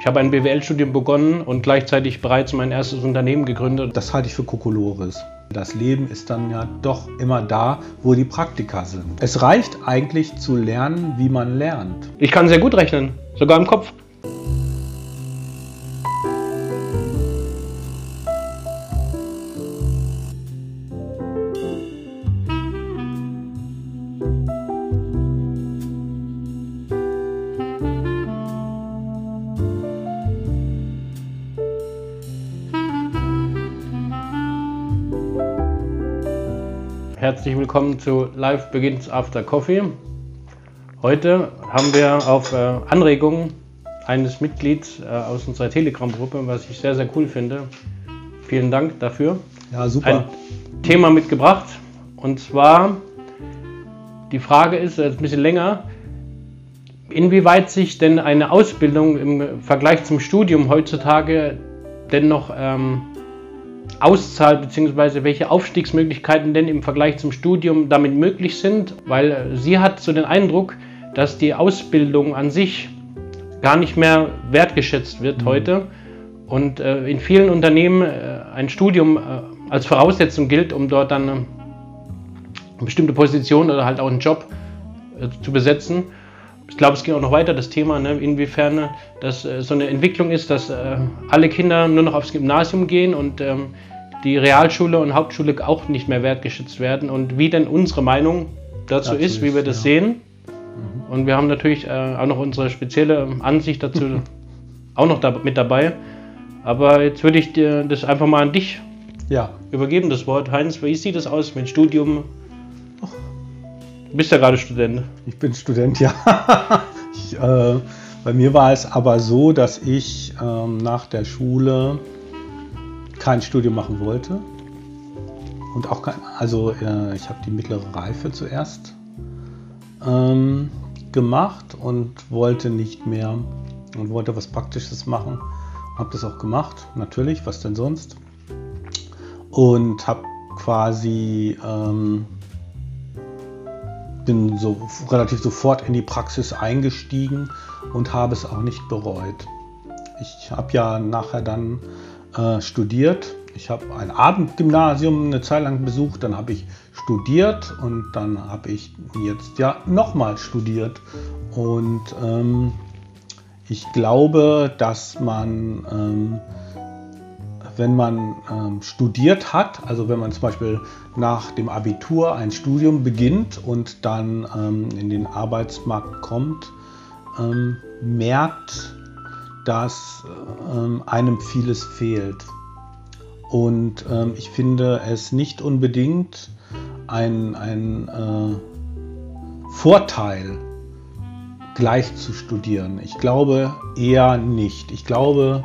Ich habe ein BWL-Studium begonnen und gleichzeitig bereits mein erstes Unternehmen gegründet. Das halte ich für Kokolores. Das Leben ist dann ja doch immer da, wo die Praktika sind. Es reicht eigentlich zu lernen, wie man lernt. Ich kann sehr gut rechnen, sogar im Kopf. Herzlich willkommen zu Live Begins After Coffee. Heute haben wir auf äh, Anregung eines Mitglieds äh, aus unserer Telegram-Gruppe, was ich sehr, sehr cool finde, vielen Dank dafür, Ja, super. ein Thema mitgebracht. Und zwar, die Frage ist, äh, ein bisschen länger, inwieweit sich denn eine Ausbildung im Vergleich zum Studium heutzutage denn noch ähm, auszahlt, beziehungsweise welche Aufstiegsmöglichkeiten denn im Vergleich zum Studium damit möglich sind, weil äh, sie hat so den Eindruck, dass die Ausbildung an sich gar nicht mehr wertgeschätzt wird heute und äh, in vielen Unternehmen äh, ein Studium äh, als Voraussetzung gilt, um dort dann äh, eine bestimmte Position oder halt auch einen Job äh, zu besetzen. Ich glaube, es ging auch noch weiter, das Thema, ne, inwiefern äh, das äh, so eine Entwicklung ist, dass äh, alle Kinder nur noch aufs Gymnasium gehen und ähm, die Realschule und Hauptschule auch nicht mehr wertgeschätzt werden und wie denn unsere Meinung dazu, Dazu ist, wie wir das ja. sehen. Und wir haben natürlich äh, auch noch unsere spezielle Ansicht dazu auch noch da, mit dabei. Aber jetzt würde ich dir das einfach mal an dich Ja, übergeben, das Wort. Heinz, wie sieht es aus mit Studium? Du bist ja gerade Student. ich bin Student, ja. ich, äh, bei mir war es aber so, dass ich ähm, nach der Schule kein Studium machen wollte. Und auch kein, also äh, ich habe die mittlere Reife zuerst ähm, gemacht und wollte nicht mehr und wollte was Praktisches machen. Habe das auch gemacht, natürlich, was denn sonst. Und habe quasi ähm, bin so relativ sofort in die Praxis eingestiegen und habe es auch nicht bereut. Ich habe ja nachher dann äh, studiert. Ich habe ein Abendgymnasium eine Zeit lang besucht, dann habe ich studiert und dann habe ich jetzt ja nochmal studiert. Und ähm, ich glaube, dass man ähm, wenn man ähm, studiert hat, also wenn man zum Beispiel nach dem Abitur ein Studium beginnt und dann ähm, in den Arbeitsmarkt kommt, ähm, merkt, dass ähm, einem vieles fehlt. Und ähm, ich finde es nicht unbedingt ein, ein äh, Vorteil, gleich zu studieren. Ich glaube eher nicht. Ich glaube,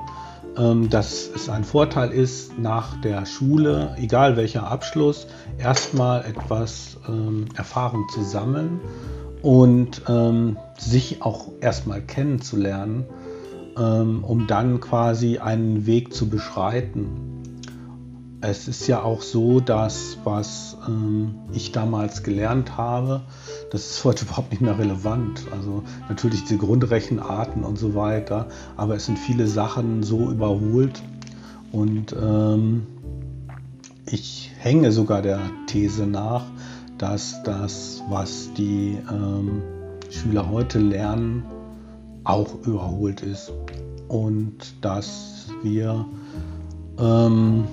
dass es ein Vorteil ist, nach der Schule, egal welcher Abschluss, erstmal etwas ähm, Erfahrung zu sammeln und ähm, sich auch erstmal kennenzulernen, ähm, um dann quasi einen Weg zu beschreiten. Es ist ja auch so, dass was ähm, ich damals gelernt habe, das ist heute überhaupt nicht mehr relevant. Also natürlich die Grundrechenarten und so weiter, aber es sind viele Sachen so überholt und ähm, ich hänge sogar der These nach, dass das, was die ähm, Schüler heute lernen, auch überholt ist und dass wir ähm,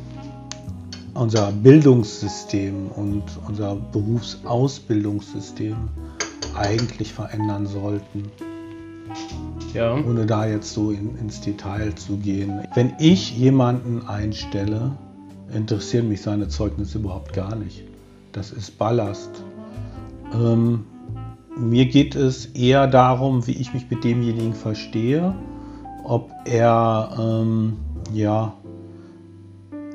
unser Bildungssystem und unser Berufsausbildungssystem eigentlich verändern sollten, Ja. ohne da jetzt so in, ins Detail zu gehen. Wenn ich jemanden einstelle, interessieren mich seine Zeugnisse überhaupt gar nicht. Das ist Ballast. Ähm, mir geht es eher darum, wie ich mich mit demjenigen verstehe, ob er ähm, ja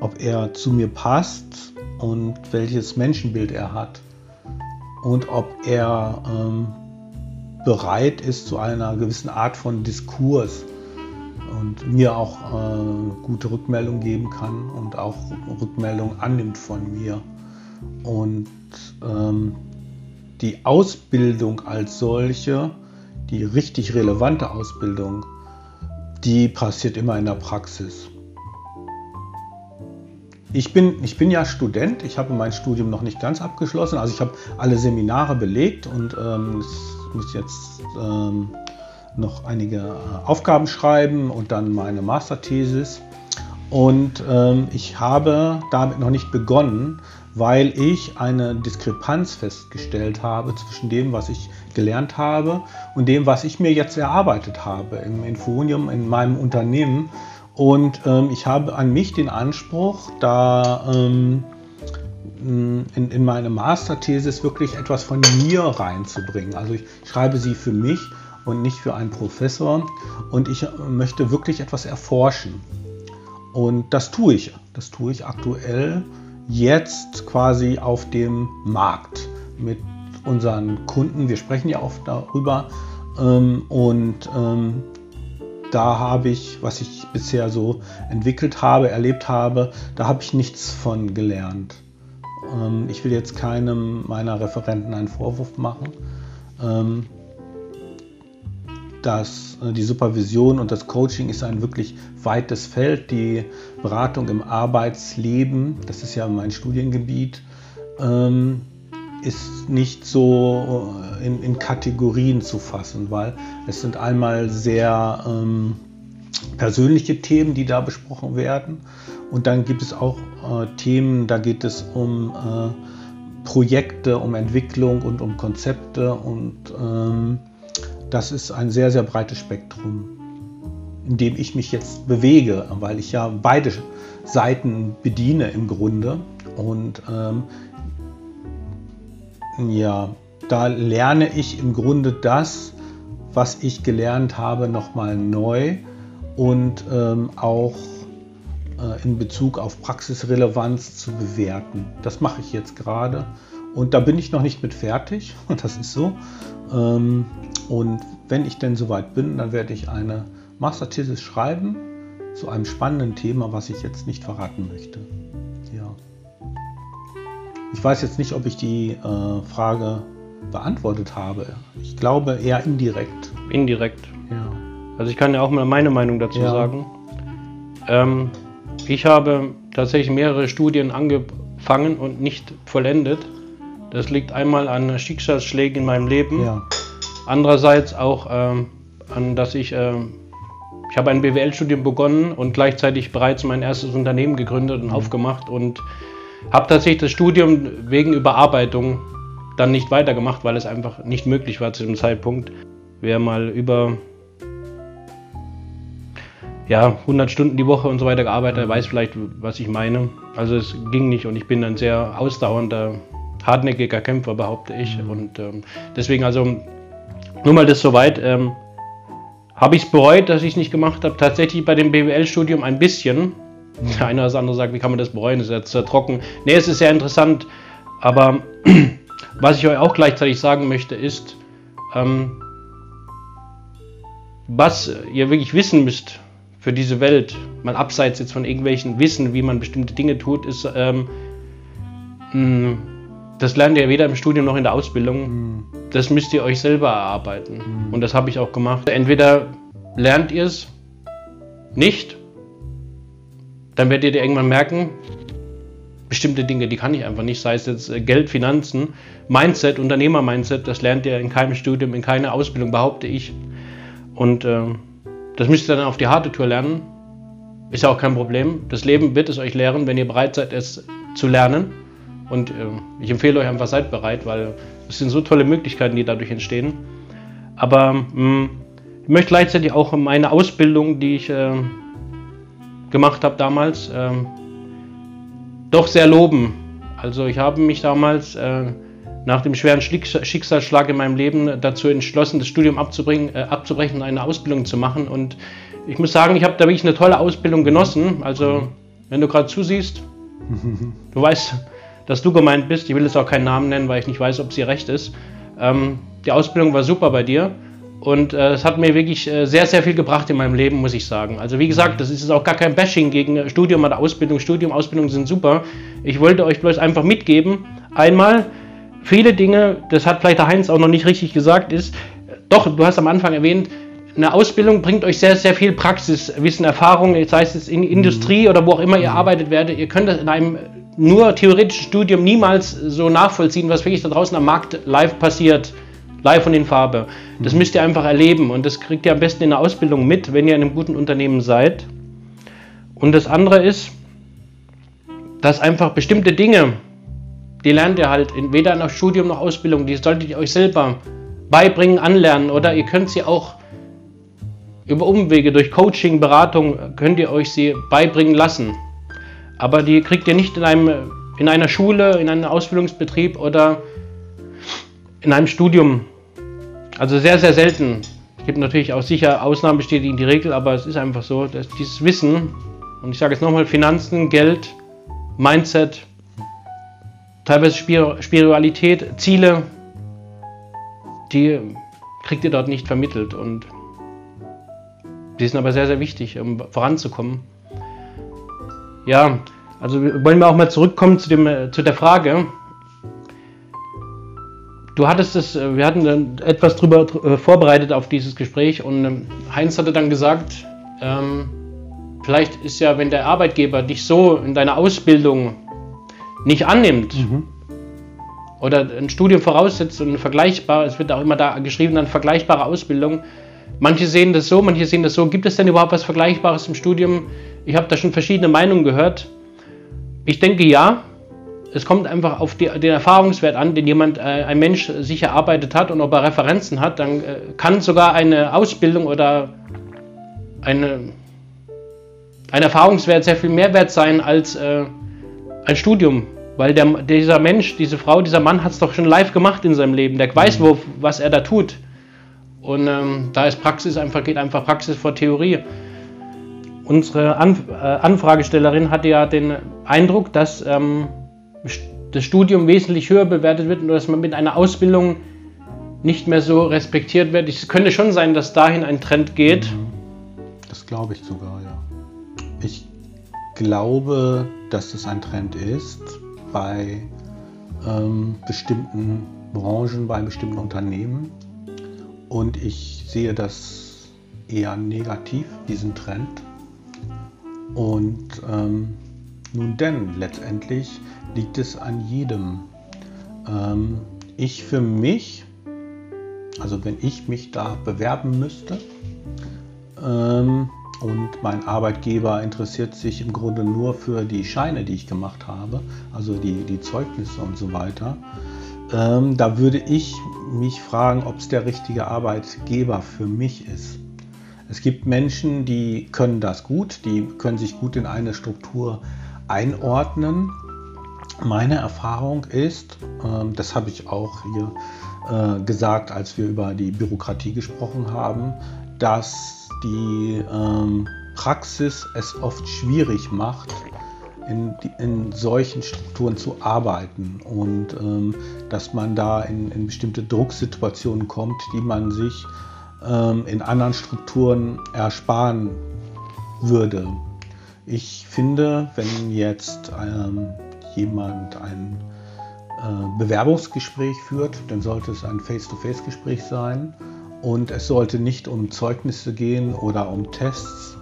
ob er zu mir passt und welches Menschenbild er hat und ob er ähm, bereit ist zu einer gewissen Art von Diskurs und mir auch äh, gute Rückmeldung geben kann und auch Rückmeldung annimmt von mir. Und ähm, die Ausbildung als solche, die richtig relevante Ausbildung, die passiert immer in der Praxis. Ich bin, ich bin ja Student, ich habe mein Studium noch nicht ganz abgeschlossen, also ich habe alle Seminare belegt und ähm, muss jetzt ähm, noch einige äh, Aufgaben schreiben und dann meine Masterthesis. Und ähm, ich habe damit noch nicht begonnen, weil ich eine Diskrepanz festgestellt habe zwischen dem, was ich gelernt habe und dem, was ich mir jetzt erarbeitet habe im Infonium, in meinem Unternehmen. Und ähm, ich habe an mich den Anspruch, da ähm, in, in meine Masterthesis wirklich etwas von mir reinzubringen. Also ich schreibe sie für mich und nicht für einen Professor und ich möchte wirklich etwas erforschen. Und das tue ich. Das tue ich aktuell jetzt quasi auf dem Markt mit unseren Kunden. Wir sprechen ja oft darüber. Ähm, und ähm, da habe ich, was ich bisher so entwickelt habe, erlebt habe, da habe ich nichts von gelernt. Ähm, ich will jetzt keinem meiner Referenten einen Vorwurf machen dass äh, die Supervision und das Coaching ist ein wirklich weites Feld. Die Beratung im Arbeitsleben, das ist ja mein Studiengebiet, ähm, ist nicht so äh, in, in, Kategorien zu fassen, weil es sind einmal sehr ähm, persönliche Themen, die da besprochen werden. Und dann gibt es auch äh, Themen, da geht es um äh, Projekte, um Entwicklung und um Konzepte und ähm, das ist ein sehr, sehr breites Spektrum, in dem ich mich jetzt bewege, weil ich ja beide Seiten bediene im Grunde. Und ähm, ja, da lerne ich im Grunde das, was ich gelernt habe, nochmal neu und ähm, auch äh, in Bezug auf Praxisrelevanz zu bewerten. Das mache ich jetzt gerade und da bin ich noch nicht mit fertig, das ist so. Ähm, und wenn ich denn soweit bin, dann werde ich eine Masterthesis schreiben zu einem spannenden Thema, was ich jetzt nicht verraten möchte. Ich weiß jetzt nicht, ob ich die äh, Frage beantwortet habe. Ich glaube eher indirekt. Indirekt. Ja. Also ich kann ja auch mal meine Meinung dazu ja. sagen. Ähm, ich habe tatsächlich mehrere Studien angefangen und nicht vollendet. Das liegt einmal an Schicksalsschlägen in meinem Leben. Ja. Andererseits auch ähm, an, dass ich, äh, ich habe ein BWL-Studium begonnen und gleichzeitig bereits mein erstes Unternehmen gegründet und mhm. aufgemacht und habe tatsächlich das Studium wegen Überarbeitung dann nicht weitergemacht, weil es einfach nicht möglich war zu dem Zeitpunkt. Wer mal über ja, 100 Stunden die Woche und so weiter gearbeitet hat, weiß vielleicht, was ich meine. Also es ging nicht und ich bin ein sehr ausdauernder hartnäckiger Kämpfer, behaupte ich. Mhm. Und ähm, deswegen also, nur mal das soweit, ähm, habe ich es bereut, dass ich es nicht gemacht habe. Tatsächlich bei dem BWL-Studium ein bisschen. Der eine oder andere sagt, wie kann man das bereuen? Das ist ja sehr trocken. Nee, es ist sehr interessant. Aber was ich euch auch gleichzeitig sagen möchte, ist, ähm, was ihr wirklich wissen müsst für diese Welt, mal abseits jetzt von irgendwelchen Wissen, wie man bestimmte Dinge tut, ist, ähm, mh, das lernt ihr weder im Studium noch in der Ausbildung. Mhm. Das müsst ihr euch selber erarbeiten. Mhm. Und das habe ich auch gemacht. Entweder lernt ihr es nicht, dann werdet ihr irgendwann merken, bestimmte Dinge, die kann ich einfach nicht, sei es jetzt äh, Geld, Finanzen, Mindset, Unternehmer-Mindset, das lernt ihr in keinem Studium, in keiner Ausbildung, behaupte ich. Und äh, das müsst ihr dann auf die harte Tour lernen. Ist ja auch kein Problem. Das Leben wird es euch lehren, wenn ihr bereit seid, es zu lernen. Und äh, ich empfehle euch einfach, seid bereit, weil es sind so tolle Möglichkeiten, die dadurch entstehen. Aber mh, hm, ich möchte gleichzeitig auch meine Ausbildung, die ich äh, gemacht habe damals, äh, doch sehr loben. Also ich habe mich damals äh, nach dem schweren Schicksalsschlag in meinem Leben dazu entschlossen, das Studium abzubrechen, äh, abzubrechen und eine Ausbildung zu machen. Und ich muss sagen, ich habe da wirklich eine tolle Ausbildung genossen. Also wenn du gerade zusiehst, du weißt, dass du gemeint bist. Ich will jetzt auch keinen Namen nennen, weil ich nicht weiß, ob sie recht ist. Ähm, die Ausbildung war super bei dir und äh, es hat mir wirklich äh, sehr, sehr viel gebracht in meinem Leben, muss ich sagen. Also wie gesagt, das ist auch gar kein Bashing gegen Studium oder Ausbildung. Studium, Ausbildung sind super. Ich wollte euch bloß einfach mitgeben, einmal viele Dinge, das hat vielleicht der Heinz auch noch nicht richtig gesagt, ist, doch, du hast am Anfang erwähnt, eine Ausbildung bringt euch sehr, sehr viel Praxiswissen, Erfahrung, sei es in Industrie mhm. oder wo auch immer ihr mhm. arbeitet werdet. Ihr könnt das in einem nur theoretischen Studium niemals so nachvollziehen, was wirklich da draußen am Markt live passiert, live und in Farbe. Das mhm. müsst ihr einfach erleben und das kriegt ihr am besten in der Ausbildung mit, wenn ihr in einem guten Unternehmen seid. Und das andere ist, dass einfach bestimmte Dinge, die lernt ihr halt weder in der Studium noch Ausbildung, die solltet ihr euch selber beibringen, anlernen oder ihr könnt sie auch über Umwege durch Coaching, Beratung, könnt ihr euch sie beibringen lassen. Aber die kriegt ihr nicht in, einem, in einer Schule, in einem Ausbildungsbetrieb oder in einem Studium. Also sehr, sehr selten. Es gibt natürlich auch sicher Ausnahmen bestätigen die Regel, aber es ist einfach so, dass dieses Wissen, und ich sage jetzt nochmal, Finanzen, Geld, Mindset, teilweise Spiritualität, Ziele, die kriegt ihr dort nicht vermittelt. Und die sind aber sehr, sehr wichtig, um voranzukommen. Ja, also wollen wir auch mal zurückkommen zu, dem, äh, zu der Frage. Du hattest es, äh, wir hatten etwas drüber äh, vorbereitet auf dieses Gespräch und ähm, Heinz hatte dann gesagt, ähm, vielleicht ist ja, wenn der Arbeitgeber dich so in deiner Ausbildung nicht annimmt mhm. oder ein Studium voraussetzt und vergleichbar, es wird auch immer da geschrieben, dann vergleichbare Ausbildung, Manche sehen das so, manche sehen das so. Gibt es denn überhaupt was Vergleichbares im Studium? Ich habe da schon verschiedene Meinungen gehört. Ich denke ja. Es kommt einfach auf die, den Erfahrungswert an, den jemand, äh, ein Mensch sich erarbeitet hat und ob er Referenzen hat, dann äh, kann sogar eine Ausbildung oder eine, ein Erfahrungswert sehr viel mehr wert sein als äh, ein Studium. Weil der, dieser Mensch, diese Frau, dieser Mann hat es doch schon live gemacht in seinem Leben. Der weiß, wo, was er da tut. Und ähm, da ist Praxis einfach, geht einfach Praxis vor Theorie. Unsere Anf äh, Anfragestellerin hatte ja den Eindruck, dass ähm, das Studium wesentlich höher bewertet wird und dass man mit einer Ausbildung nicht mehr so respektiert wird. Es könnte schon sein, dass dahin ein Trend geht. Mhm. Das glaube ich sogar, ja. Ich glaube, dass das ein Trend ist bei ähm, bestimmten Branchen, bei bestimmten Unternehmen. Und ich sehe das eher negativ, diesen Trend. Und ähm, nun denn, letztendlich liegt es an jedem. Ähm, ich für mich, also wenn ich mich da bewerben müsste ähm, und mein Arbeitgeber interessiert sich im Grunde nur für die Scheine, die ich gemacht habe, also die, die Zeugnisse und so weiter, ähm, da würde ich mich fragen, ob es der richtige Arbeitgeber für mich ist. Es gibt Menschen, die können das gut, die können sich gut in eine Struktur einordnen. Meine Erfahrung ist, ähm, das habe ich auch hier äh, gesagt, als wir über die Bürokratie gesprochen haben, dass die ähm, Praxis es oft schwierig macht, in, in solchen Strukturen zu arbeiten und ähm, dass man da in, in, bestimmte Drucksituationen kommt, die man sich in anderen Strukturen ersparen würde. Ich finde, wenn jetzt ähm, jemand ein äh, Bewerbungsgespräch führt, dann sollte es ein Face-to-Face-Gespräch sein. Und es sollte nicht um Zeugnisse gehen oder um Tests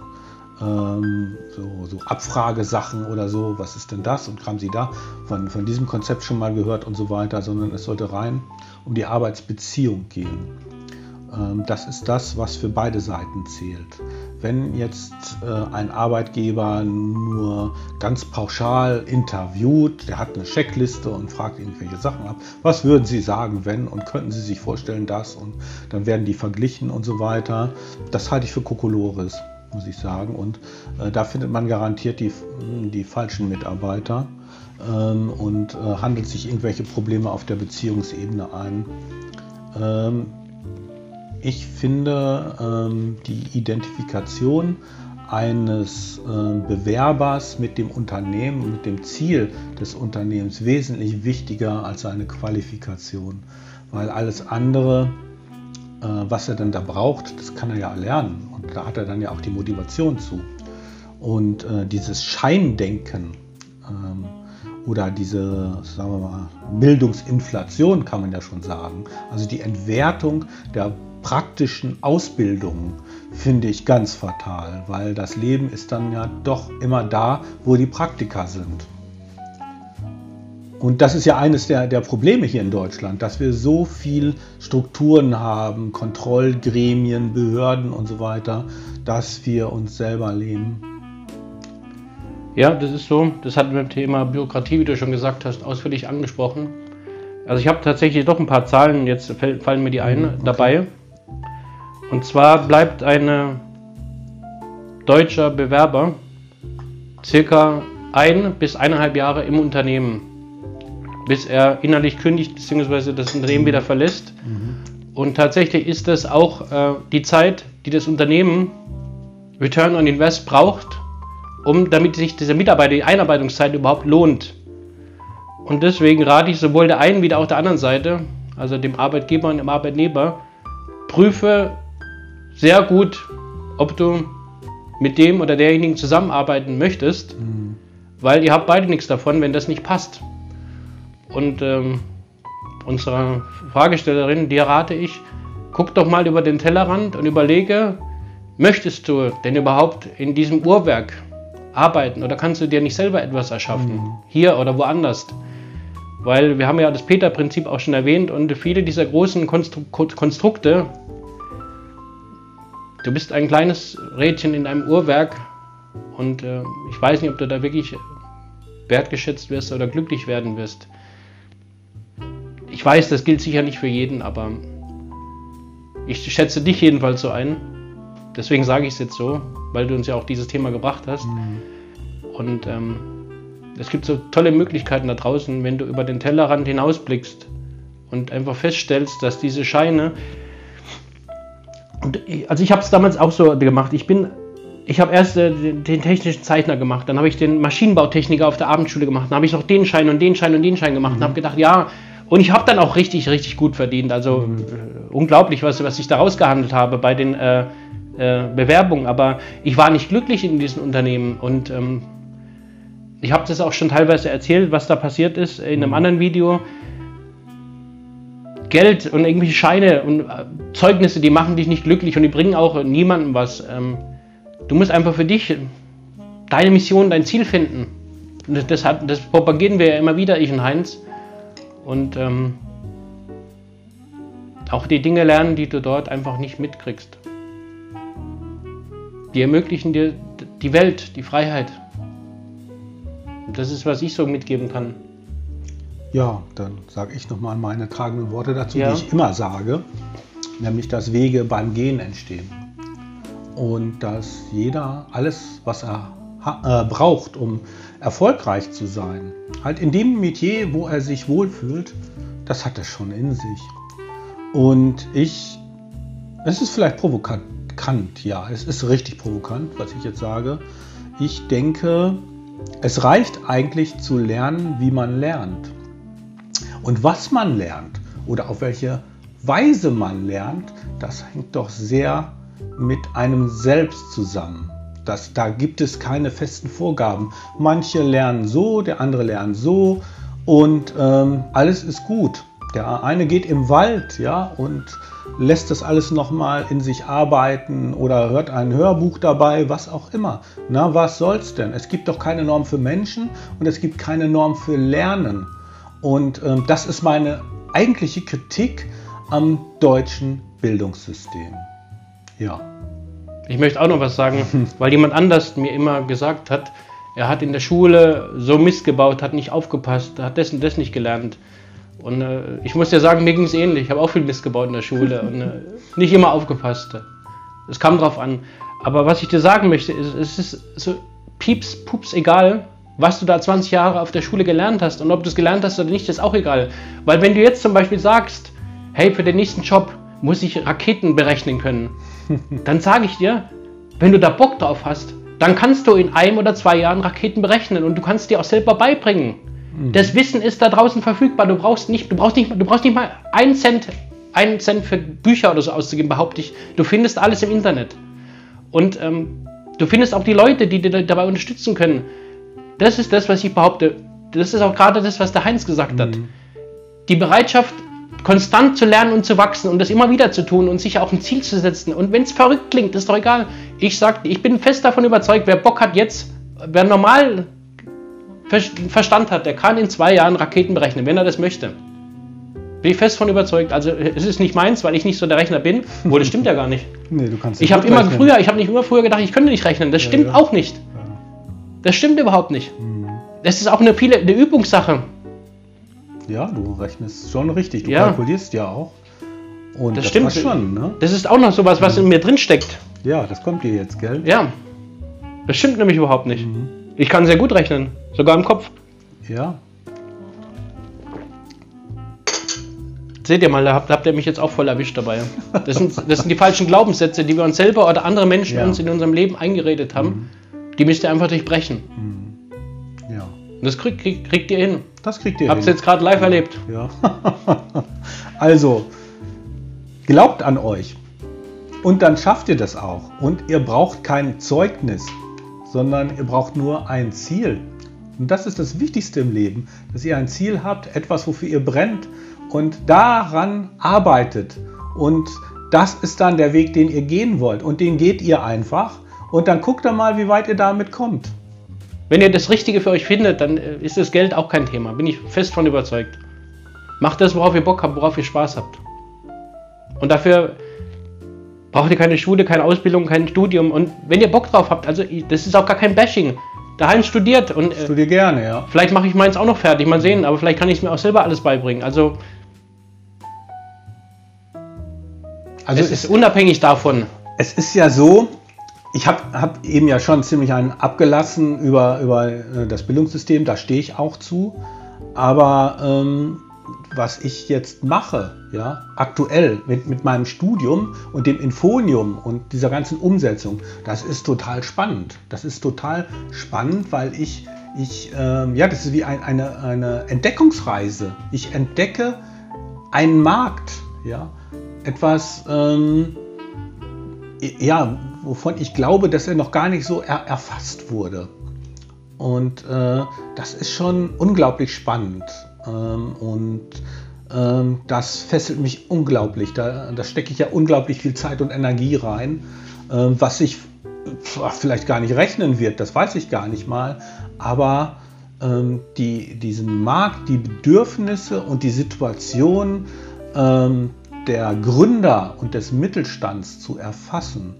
ähm, so, so, Abfragesachen oder so, was ist denn das und haben Sie da von, von diesem Konzept schon mal gehört und so weiter, sondern es sollte rein um die Arbeitsbeziehung gehen. Ähm, das ist das, was für beide Seiten zählt. Wenn jetzt äh, ein Arbeitgeber nur ganz pauschal interviewt, der hat eine Checkliste und fragt irgendwelche Sachen ab, was würden Sie sagen, wenn und könnten Sie sich vorstellen das und dann werden die verglichen und so weiter, das halte ich für Kokolores muss ich sagen. Und äh, da findet man garantiert die, die falschen Mitarbeiter ähm, und äh, handelt sich irgendwelche Probleme auf der Beziehungsebene ein. Ich finde ähm, die Identifikation eines äh, Bewerbers mit dem Unternehmen, mit dem Ziel des Unternehmens wesentlich wichtiger als seine Qualifikation, weil alles andere äh, was er dann da braucht, das kann er ja lernen. Und da hat er dann ja auch die Motivation zu. Und äh, dieses Scheindenken ähm, oder diese, sagen wir mal, Bildungsinflation kann man ja schon sagen, also die Entwertung der praktischen Ausbildungen finde ich ganz fatal, weil das Leben ist dann ja doch immer da, wo die Praktika sind. Und das ist ja eines der, der Probleme hier in Deutschland, dass wir so viel Strukturen haben, Kontrollgremien, Behörden und so weiter, dass wir uns selber lähmen. Ja, das ist so. Das hat mit dem Thema Bürokratie, wie du schon gesagt hast, ausführlich angesprochen. Also ich habe tatsächlich doch ein paar Zahlen, jetzt fallen mir die ein, okay. dabei. Und zwar bleibt ein deutscher Bewerber circa ein bis eineinhalb Jahre im Unternehmen bis er innerlich kündigt bzw. das Unternehmen wieder verlässt. Mhm. Und tatsächlich ist das auch äh, die Zeit, die das Unternehmen Return on Invest braucht, um damit sich diese Mitarbeiter, die Einarbeitungszeit überhaupt lohnt. Und deswegen rate ich sowohl der einen wie auch der anderen Seite, also dem Arbeitgeber und dem Arbeitnehmer, prüfe sehr gut, ob du mit dem oder derjenigen zusammenarbeiten möchtest, mhm. weil ihr habt beide nichts davon, wenn das nicht passt. Und ähm, unserer Fragestellerin, dir rate ich, guck doch mal über den Tellerrand und überlege, möchtest du denn überhaupt in diesem Uhrwerk arbeiten oder kannst du dir nicht selber etwas erschaffen, mhm. hier oder woanders? Weil wir haben ja das Peter-Prinzip auch schon erwähnt und viele dieser großen Konstru Konstrukte, du bist ein kleines Rädchen in einem Uhrwerk und äh, ich weiß nicht, ob du da wirklich wertgeschätzt wirst oder glücklich werden wirst. Ich weiß, das gilt sicher nicht für jeden, aber ich schätze dich jedenfalls so ein. Deswegen sage ich es jetzt so, weil du uns ja auch dieses Thema gebracht hast. Mhm. Und ähm, es gibt so tolle Möglichkeiten da draußen, wenn du über den Tellerrand hinausblickst und einfach feststellst, dass diese Scheine. Und ich, also ich habe es damals auch so gemacht. Ich bin ich habe erst äh, den, den, technischen Zeichner gemacht, dann habe ich den Maschinenbautechniker auf der Abendschule gemacht, dann habe ich noch den Schein und den Schein und den Schein gemacht mhm. und habe gedacht, ja, und ich habe dann auch richtig, richtig gut verdient. Also mhm. äh, unglaublich, was, was ich da rausgehandelt habe bei den äh, äh, Bewerbungen. Aber ich war nicht glücklich in diesem Unternehmen. Und ähm, ich habe das auch schon teilweise erzählt, was da passiert ist in einem mhm. anderen Video. Geld und irgendwelche Scheine und äh, Zeugnisse, die machen dich nicht glücklich und die bringen auch niemandem was. Ähm, du musst einfach für dich deine Mission, dein Ziel finden. Und das, hat, das propagieren wir ja immer wieder, ich und Heinz und ähm, auch die Dinge lernen, die du dort einfach nicht mitkriegst. Die ermöglichen dir die Welt, die Freiheit. Und das ist, was ich so mitgeben kann. Ja, dann sage ich nochmal meine tragenden Worte dazu, ja. die ich immer sage, nämlich dass Wege beim Gehen entstehen. Und dass jeder alles, was er äh, braucht, um erfolgreich zu sein, halt in dem Metier, wo er sich wohlfühlt, das hat er schon in sich. Und ich, es ist vielleicht provokant, ja, es ist richtig provokant, was ich jetzt sage. Ich denke, es reicht eigentlich zu lernen, wie man lernt. Und was man lernt oder auf welche Weise man lernt, das hängt doch sehr mit einem selbst zusammen. Das, da gibt es keine festen Vorgaben. Manche lernen so, der andere lernt so und ähm, alles ist gut. Der eine geht im Wald, ja, und lässt das alles nochmal in sich arbeiten oder hört ein Hörbuch dabei, was auch immer. Na, was soll's denn? Es gibt doch keine Norm für Menschen und es gibt keine Norm für Lernen. Und ähm, das ist meine eigentliche Kritik am deutschen Bildungssystem. Ja. Ich möchte auch noch was sagen, weil jemand anders mir immer gesagt hat, er hat in der Schule so Mist gebaut, hat nicht aufgepasst, hat das und das nicht gelernt. Und äh, ich muss dir sagen, mir ging es ähnlich. Ich habe auch viel Mist gebaut in der Schule und äh, nicht immer aufgepasst. Es kam drauf an. Aber was ich dir sagen möchte, ist, es ist so pieps, pups egal, was du da 20 Jahre auf der Schule gelernt hast. Und ob du es gelernt hast oder nicht, ist auch egal. Weil wenn du jetzt zum Beispiel sagst, hey, für den nächsten Job muss ich Raketen berechnen können, dann sage ich dir, wenn du da Bock drauf hast, dann kannst du in einem oder zwei Jahren Raketen berechnen und du kannst dir auch selber beibringen. Mhm. Das Wissen ist da draußen verfügbar. Du brauchst nicht, du brauchst nicht, du brauchst nicht mal einen Cent, einen Cent für Bücher oder so auszugeben, behaupte ich. Du findest alles im Internet. Und ähm, du findest auch die Leute, die dir dabei unterstützen können. Das ist das, was ich behaupte. Das ist auch gerade das, was der Heinz gesagt mhm. hat. Die Bereitschaft, konstant zu lernen und zu wachsen und das immer wieder zu tun und sich auch ein Ziel zu setzen. Und wenn es verrückt klingt, ist doch egal. Ich sag, ich bin fest davon überzeugt, wer Bock hat jetzt, wer normal Verstand hat, der kann in zwei Jahren Raketen berechnen, wenn er das möchte. Bin ich fest von überzeugt. Also es ist nicht meins, weil ich nicht so der Rechner bin. Obwohl, das stimmt ja gar nicht. Nee, du kannst Ich habe immer früher, ich habe nicht immer früher gedacht, ich könnte nicht rechnen. Das stimmt ja. auch nicht. Das stimmt überhaupt nicht. Mhm. Das ist auch eine, viele, eine Übungssache. Ja, du rechnest schon richtig. Du ja. kalkulierst ja auch. Und das, das stimmt schon. Ne? Das ist auch noch sowas, was mhm. in mir drin steckt. Ja, das kommt dir jetzt, gell? Ja. Das stimmt nämlich überhaupt nicht. Mhm. Ich kann sehr gut rechnen, sogar im Kopf. Ja. Seht ihr mal, da habt, habt ihr mich jetzt auch voll erwischt dabei. Das sind, das sind die falschen Glaubenssätze, die wir uns selber oder andere Menschen ja. uns in unserem Leben eingeredet haben. Mhm. Die müsst ihr einfach durchbrechen. Mhm. Ja. Und das krieg, krieg, kriegt ihr hin. Das kriegt ihr Habt hin. Habt ihr jetzt gerade live ja. erlebt. Ja. also, glaubt an euch. Und dann schafft ihr das auch. Und ihr braucht kein Zeugnis, sondern ihr braucht nur ein Ziel. Und das ist das Wichtigste im Leben, dass ihr ein Ziel habt, etwas, wofür ihr brennt und daran arbeitet. Und das ist dann der Weg, den ihr gehen wollt. Und den geht ihr einfach. Und dann guckt ihr mal, wie weit ihr damit kommt. Wenn ihr das Richtige für euch findet, dann äh, ist das Geld auch kein Thema. Bin ich fest von überzeugt. Macht das, worauf ihr Bock habt, worauf ihr Spaß habt. Und dafür braucht ihr keine Schule, keine Ausbildung, kein Studium. Und wenn ihr Bock drauf habt, also das ist auch gar kein Bashing. Daheim studiert und. Äh, Studier gerne, ja. Vielleicht mache ich meins auch noch fertig, mal sehen, aber vielleicht kann ich es mir auch selber alles beibringen. Also Also es ist unabhängig davon. Es ist ja so, ich habe hab eben ja schon ziemlich einen abgelassen über, über äh, das Bildungssystem, da stehe ich auch zu. Aber ähm, was ich jetzt mache, ja, aktuell mit, mit meinem Studium und dem Infonium und dieser ganzen Umsetzung, das ist total spannend. Das ist total spannend, weil ich, ich ähm, ja, das ist wie ein, eine, eine Entdeckungsreise. Ich entdecke einen Markt, ja, etwas, ähm, ja, wovon ich glaube, dass er noch gar nicht so er erfasst wurde. Und äh, das ist schon unglaublich spannend. Ähm, und ähm, das fesselt mich unglaublich. Da, da stecke ich ja unglaublich viel Zeit und Energie rein, äh, was sich vielleicht gar nicht rechnen wird, das weiß ich gar nicht mal. Aber ähm, die, diesen Markt, die Bedürfnisse und die Situation ähm, der Gründer und des Mittelstands zu erfassen,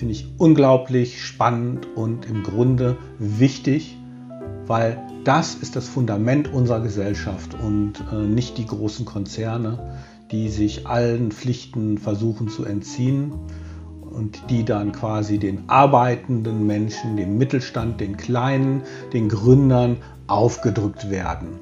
finde ich unglaublich spannend und im Grunde wichtig, weil das ist das Fundament unserer Gesellschaft und äh, nicht die großen Konzerne, die sich allen Pflichten versuchen zu entziehen und die dann quasi den arbeitenden Menschen, dem Mittelstand, den Kleinen, den Gründern aufgedrückt werden.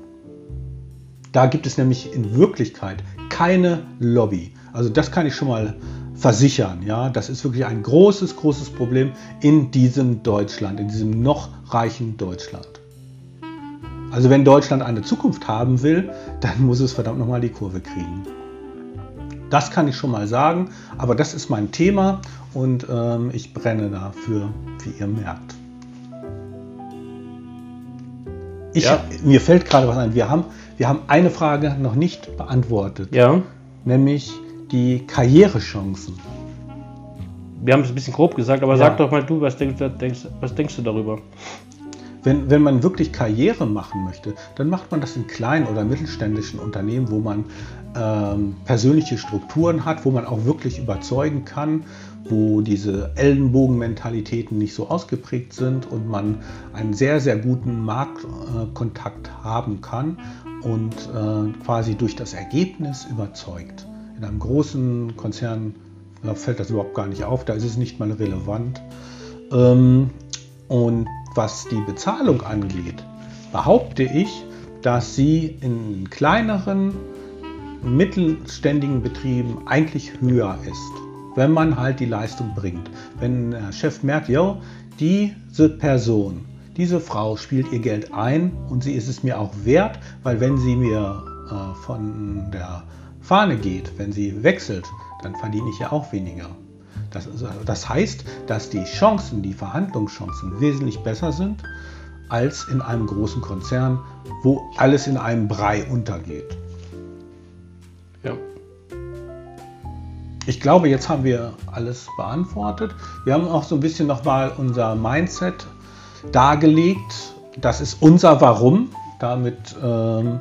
Da gibt es nämlich in Wirklichkeit keine Lobby. Also das kann ich schon mal versichern. Ja, das ist wirklich ein großes, großes Problem in diesem Deutschland, in diesem noch reichen Deutschland. Also wenn Deutschland eine Zukunft haben will, dann muss es verdammt nochmal die Kurve kriegen. Das kann ich schon mal sagen, aber das ist mein Thema und ähm, ich brenne dafür, wie ihr merkt. Ich, ja. Mir fällt gerade was ein. Wir haben wir haben eine Frage noch nicht beantwortet. Ja. Nämlich die Karrierechancen. Wir haben es ein bisschen grob gesagt, aber ja. sag doch mal du, was denkst, was denkst du darüber? Wenn, wenn man wirklich Karriere machen möchte, dann macht man das in kleinen oder mittelständischen Unternehmen, wo man ähm, persönliche Strukturen hat, wo man auch wirklich überzeugen kann, wo diese Ellenbogenmentalitäten nicht so ausgeprägt sind und man einen sehr, sehr guten Marktkontakt äh, haben kann und äh, quasi durch das Ergebnis überzeugt. In einem großen Konzern da fällt das überhaupt gar nicht auf, da ist es nicht mal relevant. Ähm, und was die Bezahlung angeht, behaupte ich, dass sie in kleineren, mittelständigen Betrieben eigentlich höher ist, wenn man halt die Leistung bringt. Wenn der Chef merkt, ja, diese Person diese Frau spielt ihr Geld ein und sie ist es mir auch wert, weil wenn sie mir äh, von der Fahne geht, wenn sie wechselt, dann verdiene ich ja auch weniger. Das, das heißt, dass die Chancen, die Verhandlungschancen wesentlich besser sind als in einem großen Konzern, wo alles in einem Brei untergeht. Ja. ich glaube, jetzt haben wir alles beantwortet. Wir haben auch so ein bisschen nochmal unser Mindset dargelegt. Das ist unser Warum. Damit ähm,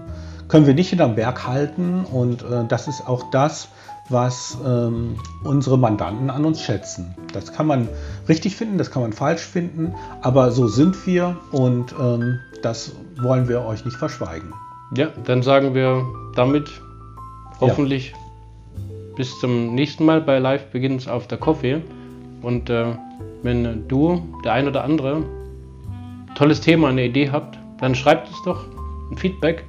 können wir nicht hinterm Berg halten und äh, das ist auch das, was ähm, unsere Mandanten an uns schätzen. Das kann man richtig finden, das kann man falsch finden, aber so sind wir und ähm, das wollen wir euch nicht verschweigen. Ja, dann sagen wir damit hoffentlich ja. bis zum nächsten Mal bei Live Begins auf der Coffee. Und äh, wenn du, der ein oder andere, tolles Thema, eine Idee habt, dann schreibt es doch ein Feedback.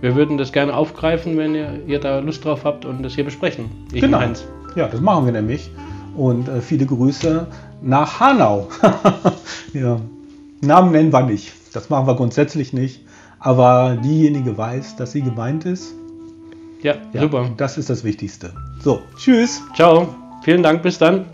Wir würden das gerne aufgreifen, wenn ihr, ihr da Lust drauf habt und das hier besprechen. Ich genau. Ja, das machen wir nämlich. Und äh, viele Grüße nach Hanau. ja. Namen nennen wir nicht. Das machen wir grundsätzlich nicht. Aber diejenige weiß, dass sie gemeint ist. Ja, ja super. Das ist das Wichtigste. So, tschüss. Ciao. Vielen Dank. Bis dann.